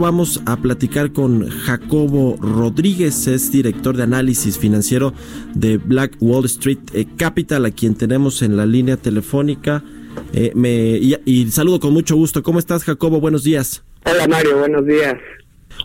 Vamos a platicar con Jacobo Rodríguez, es director de análisis financiero de Black Wall Street eh, Capital, a quien tenemos en la línea telefónica. Eh, me, y, y saludo con mucho gusto. ¿Cómo estás, Jacobo? Buenos días. Hola, Mario. Buenos días.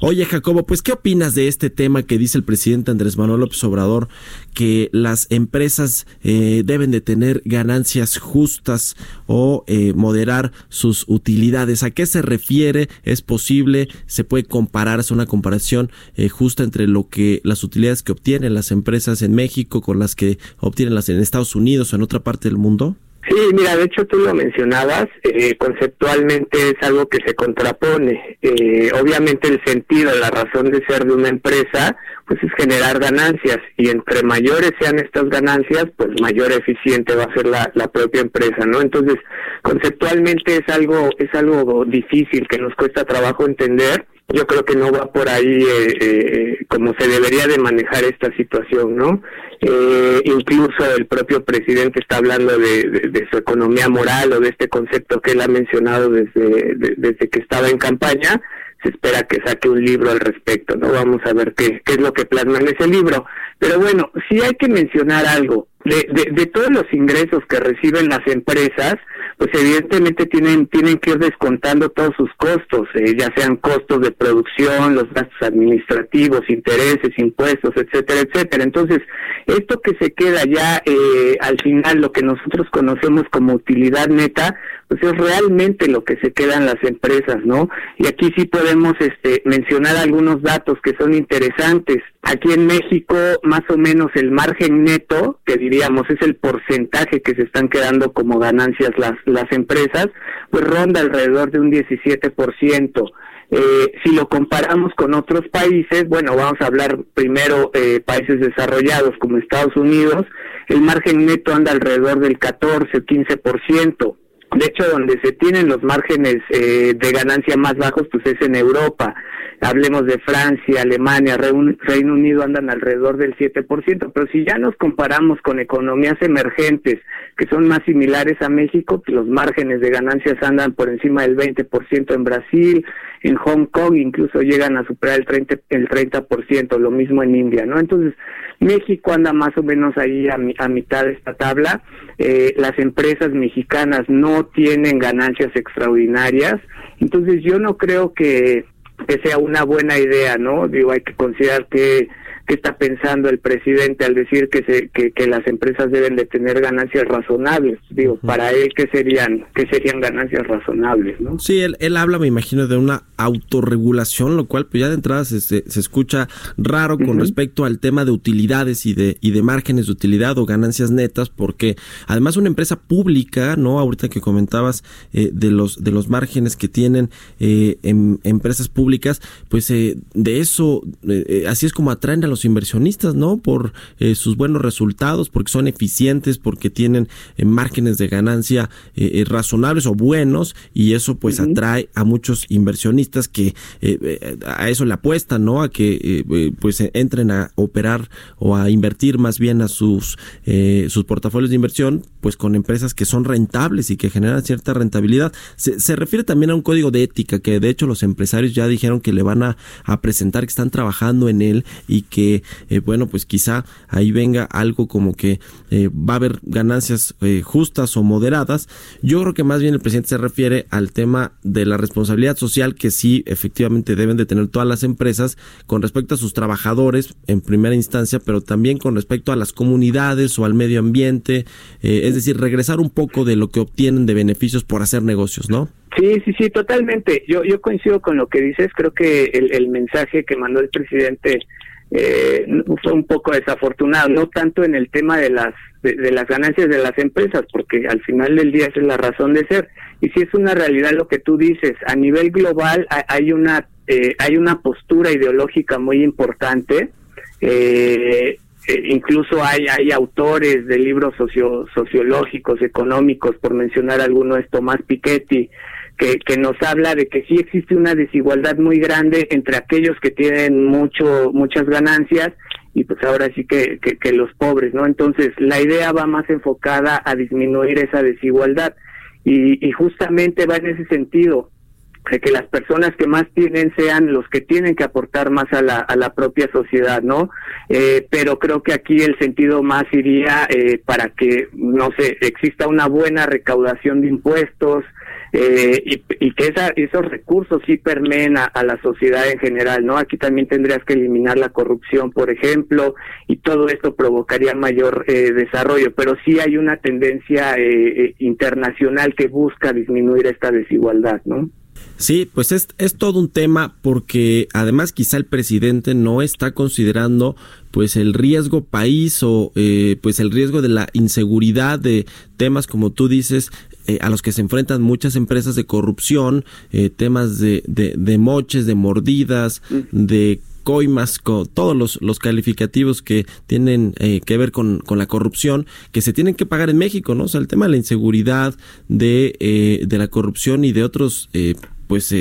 Oye, Jacobo, pues, ¿qué opinas de este tema que dice el presidente Andrés Manuel López Obrador, que las empresas eh, deben de tener ganancias justas o eh, moderar sus utilidades? ¿A qué se refiere? ¿Es posible? ¿Se puede comparar? ¿Es una comparación eh, justa entre lo que las utilidades que obtienen las empresas en México con las que obtienen las en Estados Unidos o en otra parte del mundo? Sí, mira, de hecho tú lo mencionabas, eh, conceptualmente es algo que se contrapone. Eh, obviamente el sentido, la razón de ser de una empresa, pues es generar ganancias y entre mayores sean estas ganancias, pues mayor eficiente va a ser la, la propia empresa, ¿no? Entonces, conceptualmente es algo es algo difícil que nos cuesta trabajo entender yo creo que no va por ahí eh, eh, como se debería de manejar esta situación, ¿no? Eh, incluso el propio presidente está hablando de, su economía moral o de este concepto que él ha mencionado desde, desde que estaba en campaña. Se espera que saque un libro al respecto, ¿no? Vamos a ver qué, es lo que plasma en ese libro. Pero bueno, sí hay que mencionar algo. De, de, de todos los ingresos que reciben las empresas, pues evidentemente tienen tienen que ir descontando todos sus costos, eh, ya sean costos de producción, los gastos administrativos, intereses, impuestos, etcétera, etcétera. Entonces, esto que se queda ya eh, al final, lo que nosotros conocemos como utilidad neta, pues es realmente lo que se queda en las empresas, ¿no? Y aquí sí podemos este, mencionar algunos datos que son interesantes. Aquí en México, más o menos el margen neto, que diríamos es el porcentaje que se están quedando como ganancias las, las empresas, pues ronda alrededor de un 17%. Eh, si lo comparamos con otros países, bueno, vamos a hablar primero eh, países desarrollados como Estados Unidos, el margen neto anda alrededor del 14 o 15%. De hecho, donde se tienen los márgenes eh, de ganancia más bajos, pues es en Europa. Hablemos de Francia, Alemania, Reino Unido andan alrededor del 7%, pero si ya nos comparamos con economías emergentes que son más similares a México, pues los márgenes de ganancias andan por encima del 20% en Brasil, en Hong Kong incluso llegan a superar el 30%, el 30% lo mismo en India, ¿no? Entonces, México anda más o menos ahí a, a mitad de esta tabla. Eh, las empresas mexicanas no tienen ganancias extraordinarias, entonces yo no creo que que sea una buena idea, ¿no? Digo, hay que considerar que qué está pensando el presidente al decir que, se, que, que las empresas deben de tener ganancias razonables. Digo, para él, ¿qué serían, qué serían ganancias razonables? ¿no? Sí, él, él habla, me imagino, de una autorregulación, lo cual pues ya de entrada se, se, escucha raro con respecto al tema de utilidades y de, y de márgenes de utilidad o ganancias netas, porque además una empresa pública, ¿no? Ahorita que comentabas eh, de, los, de los márgenes que tienen eh, en, empresas públicas, pues eh, de eso, eh, eh, así es como atraen a los inversionistas, ¿no? Por eh, sus buenos resultados, porque son eficientes, porque tienen eh, márgenes de ganancia eh, razonables o buenos y eso pues uh -huh. atrae a muchos inversionistas que a eso le apuestan, ¿no? A que pues entren a operar o a invertir más bien a sus sus portafolios de inversión, pues con empresas que son rentables y que generan cierta rentabilidad. Se, se refiere también a un código de ética que de hecho los empresarios ya dijeron que le van a, a presentar que están trabajando en él y que eh, bueno, pues quizá ahí venga algo como que eh, va a haber ganancias eh, justas o moderadas. Yo creo que más bien el presidente se refiere al tema de la responsabilidad social que sí efectivamente deben de tener todas las empresas con respecto a sus trabajadores en primera instancia, pero también con respecto a las comunidades o al medio ambiente, eh, es decir, regresar un poco de lo que obtienen de beneficios por hacer negocios, ¿no? Sí, sí, sí, totalmente. Yo, yo coincido con lo que dices. Creo que el, el mensaje que mandó el presidente eh, fue un poco desafortunado, no tanto en el tema de las de, las ganancias de las empresas, porque al final del día esa es la razón de ser. Y si es una realidad lo que tú dices, a nivel global hay una eh, hay una postura ideológica muy importante. Eh, eh, incluso hay, hay autores de libros socio, sociológicos, económicos, por mencionar alguno, es Tomás Piketty, que, que nos habla de que sí existe una desigualdad muy grande entre aquellos que tienen mucho muchas ganancias y pues ahora sí que, que, los pobres, ¿no? Entonces la idea va más enfocada a disminuir esa desigualdad y, y justamente va en ese sentido que las personas que más tienen sean los que tienen que aportar más a la, a la propia sociedad, ¿no? Eh, pero creo que aquí el sentido más iría eh, para que, no sé, exista una buena recaudación de impuestos, eh, y, que esa, esos recursos sí permeen a, la sociedad en general, ¿no? Aquí también tendrías que eliminar la corrupción, por ejemplo, y todo esto provocaría mayor eh, desarrollo, pero sí hay una tendencia eh, internacional que busca disminuir esta desigualdad, ¿no? Sí, pues es, es todo un tema porque además quizá el presidente no está considerando pues el riesgo país o pues el riesgo de la inseguridad de temas como tú dices eh, a los que se enfrentan muchas empresas de corrupción, eh, temas de, de, moches, de mordidas, mm. de coimas, con todos los, los calificativos que tienen eh, que ver con, con, la corrupción, que se tienen que pagar en México, ¿no? O sea, el tema de la inseguridad, de, de la corrupción y de otros pues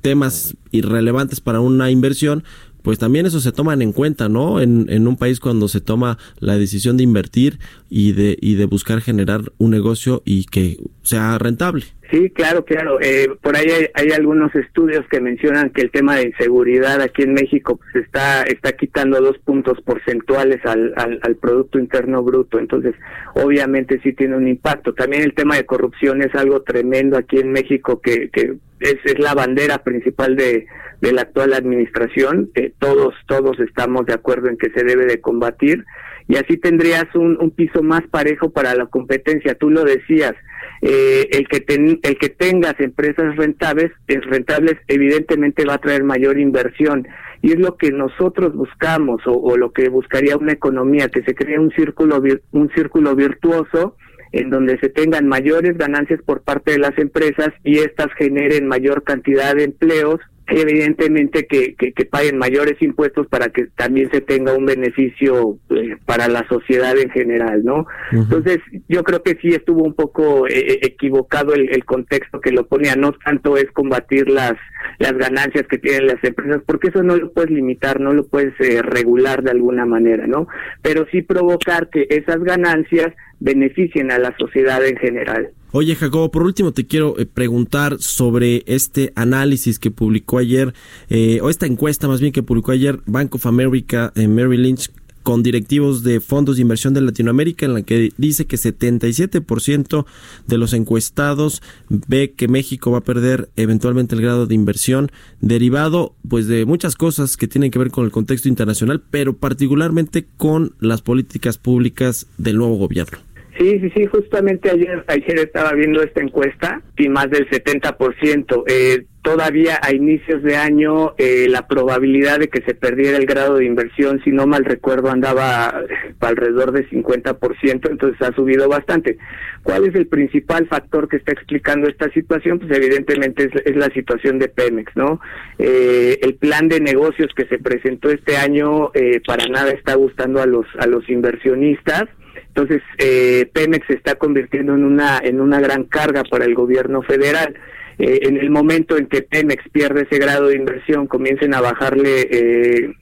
temas irrelevantes para una inversión, pues también eso se toman en cuenta, ¿no? En, en un país cuando se toma la decisión de invertir y de, y de buscar generar un negocio y que sea rentable. Sí, claro, claro. Eh, por ahí hay, algunos estudios que mencionan que el tema de inseguridad aquí en México pues está está quitando dos puntos porcentuales al, al, Producto Interno Bruto. Entonces, obviamente sí tiene un impacto. También el tema de corrupción es algo tremendo aquí en México que, que es, es la bandera principal de, de la actual administración. Todos todos estamos de acuerdo en que se debe de combatir y así tendrías un, piso más parejo para la competencia. Tú lo decías eh, el que el que tengas empresas rentables, rentables evidentemente va a traer mayor inversión y es lo que nosotros buscamos o, lo que buscaría una economía que se cree un círculo un círculo virtuoso en donde se tengan mayores ganancias por parte de las empresas y estas generen mayor cantidad de empleos evidentemente que, que, paguen mayores impuestos para que también se tenga un beneficio eh, para la sociedad en general, ¿no? Entonces, yo creo que sí estuvo un poco eh, eh, equivocado el, el, contexto que lo ponía, no tanto es combatir las, las ganancias que tienen las empresas, porque eso no lo puedes limitar, no lo puedes regular de alguna manera, ¿no? Pero sí provocar que esas ganancias beneficien a la sociedad en general. Oye, Jacobo, por último te quiero eh, preguntar sobre este análisis que publicó ayer, eh, o esta encuesta más bien que publicó ayer Bank of America en Merrill Lynch con directivos de fondos de inversión de Latinoamérica en la que dice que 77% de los encuestados ve que México va a perder eventualmente el grado de inversión derivado pues de muchas cosas que tienen que ver con el contexto internacional, pero particularmente con las políticas públicas del nuevo gobierno. Sí, sí, sí, justamente ayer, ayer estaba viendo esta encuesta y más del 70%. Eh, todavía a inicios de año eh, la probabilidad de que se perdiera el grado de inversión, si no mal recuerdo, andaba alrededor de 50%, entonces ha subido bastante. ¿Cuál es el principal factor que está explicando esta situación? Pues evidentemente es, la situación de Pemex, ¿no? Eh, el plan de negocios que se presentó este año eh, para nada está gustando a los a los inversionistas entonces, eh, Pemex se está convirtiendo en una, en una gran carga para el gobierno federal. Eh, en el momento en que Pemex pierde ese grado de inversión, comiencen a bajarle eh,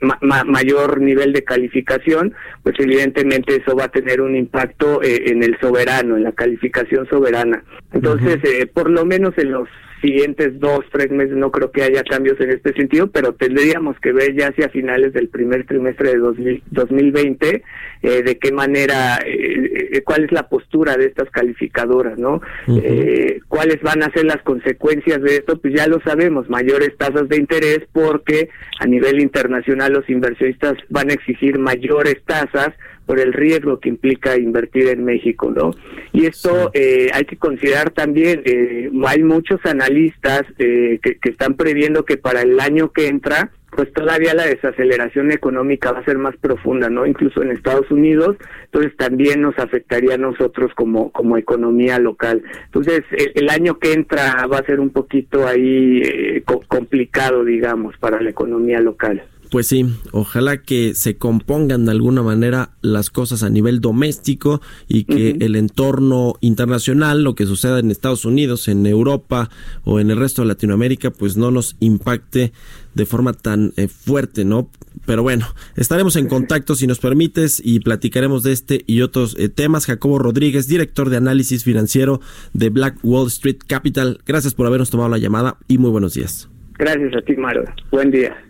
mayor nivel de calificación, pues evidentemente eso va a tener un impacto eh, en el soberano, en la calificación soberana. Entonces, por lo menos en los siguientes dos, tres meses no creo que haya cambios en este sentido, pero tendríamos que ver ya hacia finales del primer trimestre de 2020 eh, de qué manera, eh, eh, cuál es la postura de estas calificadoras, ¿no? eh, cuáles van a ser las consecuencias de esto, pues ya lo sabemos, mayores tasas de interés porque a nivel internacional los inversionistas van a exigir mayores tasas por el riesgo que implica invertir en México, ¿no? Y esto eh, hay que considerar también, eh, hay muchos analistas eh, que, que, están previendo que para el año que entra pues todavía la desaceleración económica va a ser más profunda, ¿no? Incluso en Estados Unidos, entonces también nos afectaría a nosotros como, como economía local. Entonces, el, año que entra va a ser un poquito ahí eh, complicado, digamos, para la economía local. Pues sí, ojalá que se compongan de alguna manera las cosas a nivel doméstico y que el entorno internacional, lo que suceda en Estados Unidos, en Europa o en el resto de Latinoamérica, pues no nos impacte de forma tan eh, fuerte, ¿no? Pero bueno, estaremos en contacto si nos permites y platicaremos de este y otros eh, temas. Jacobo Rodríguez, director de análisis financiero de Black Wall Street Capital. Gracias por habernos tomado la llamada y muy buenos días. Gracias a ti, Maro. Buen día.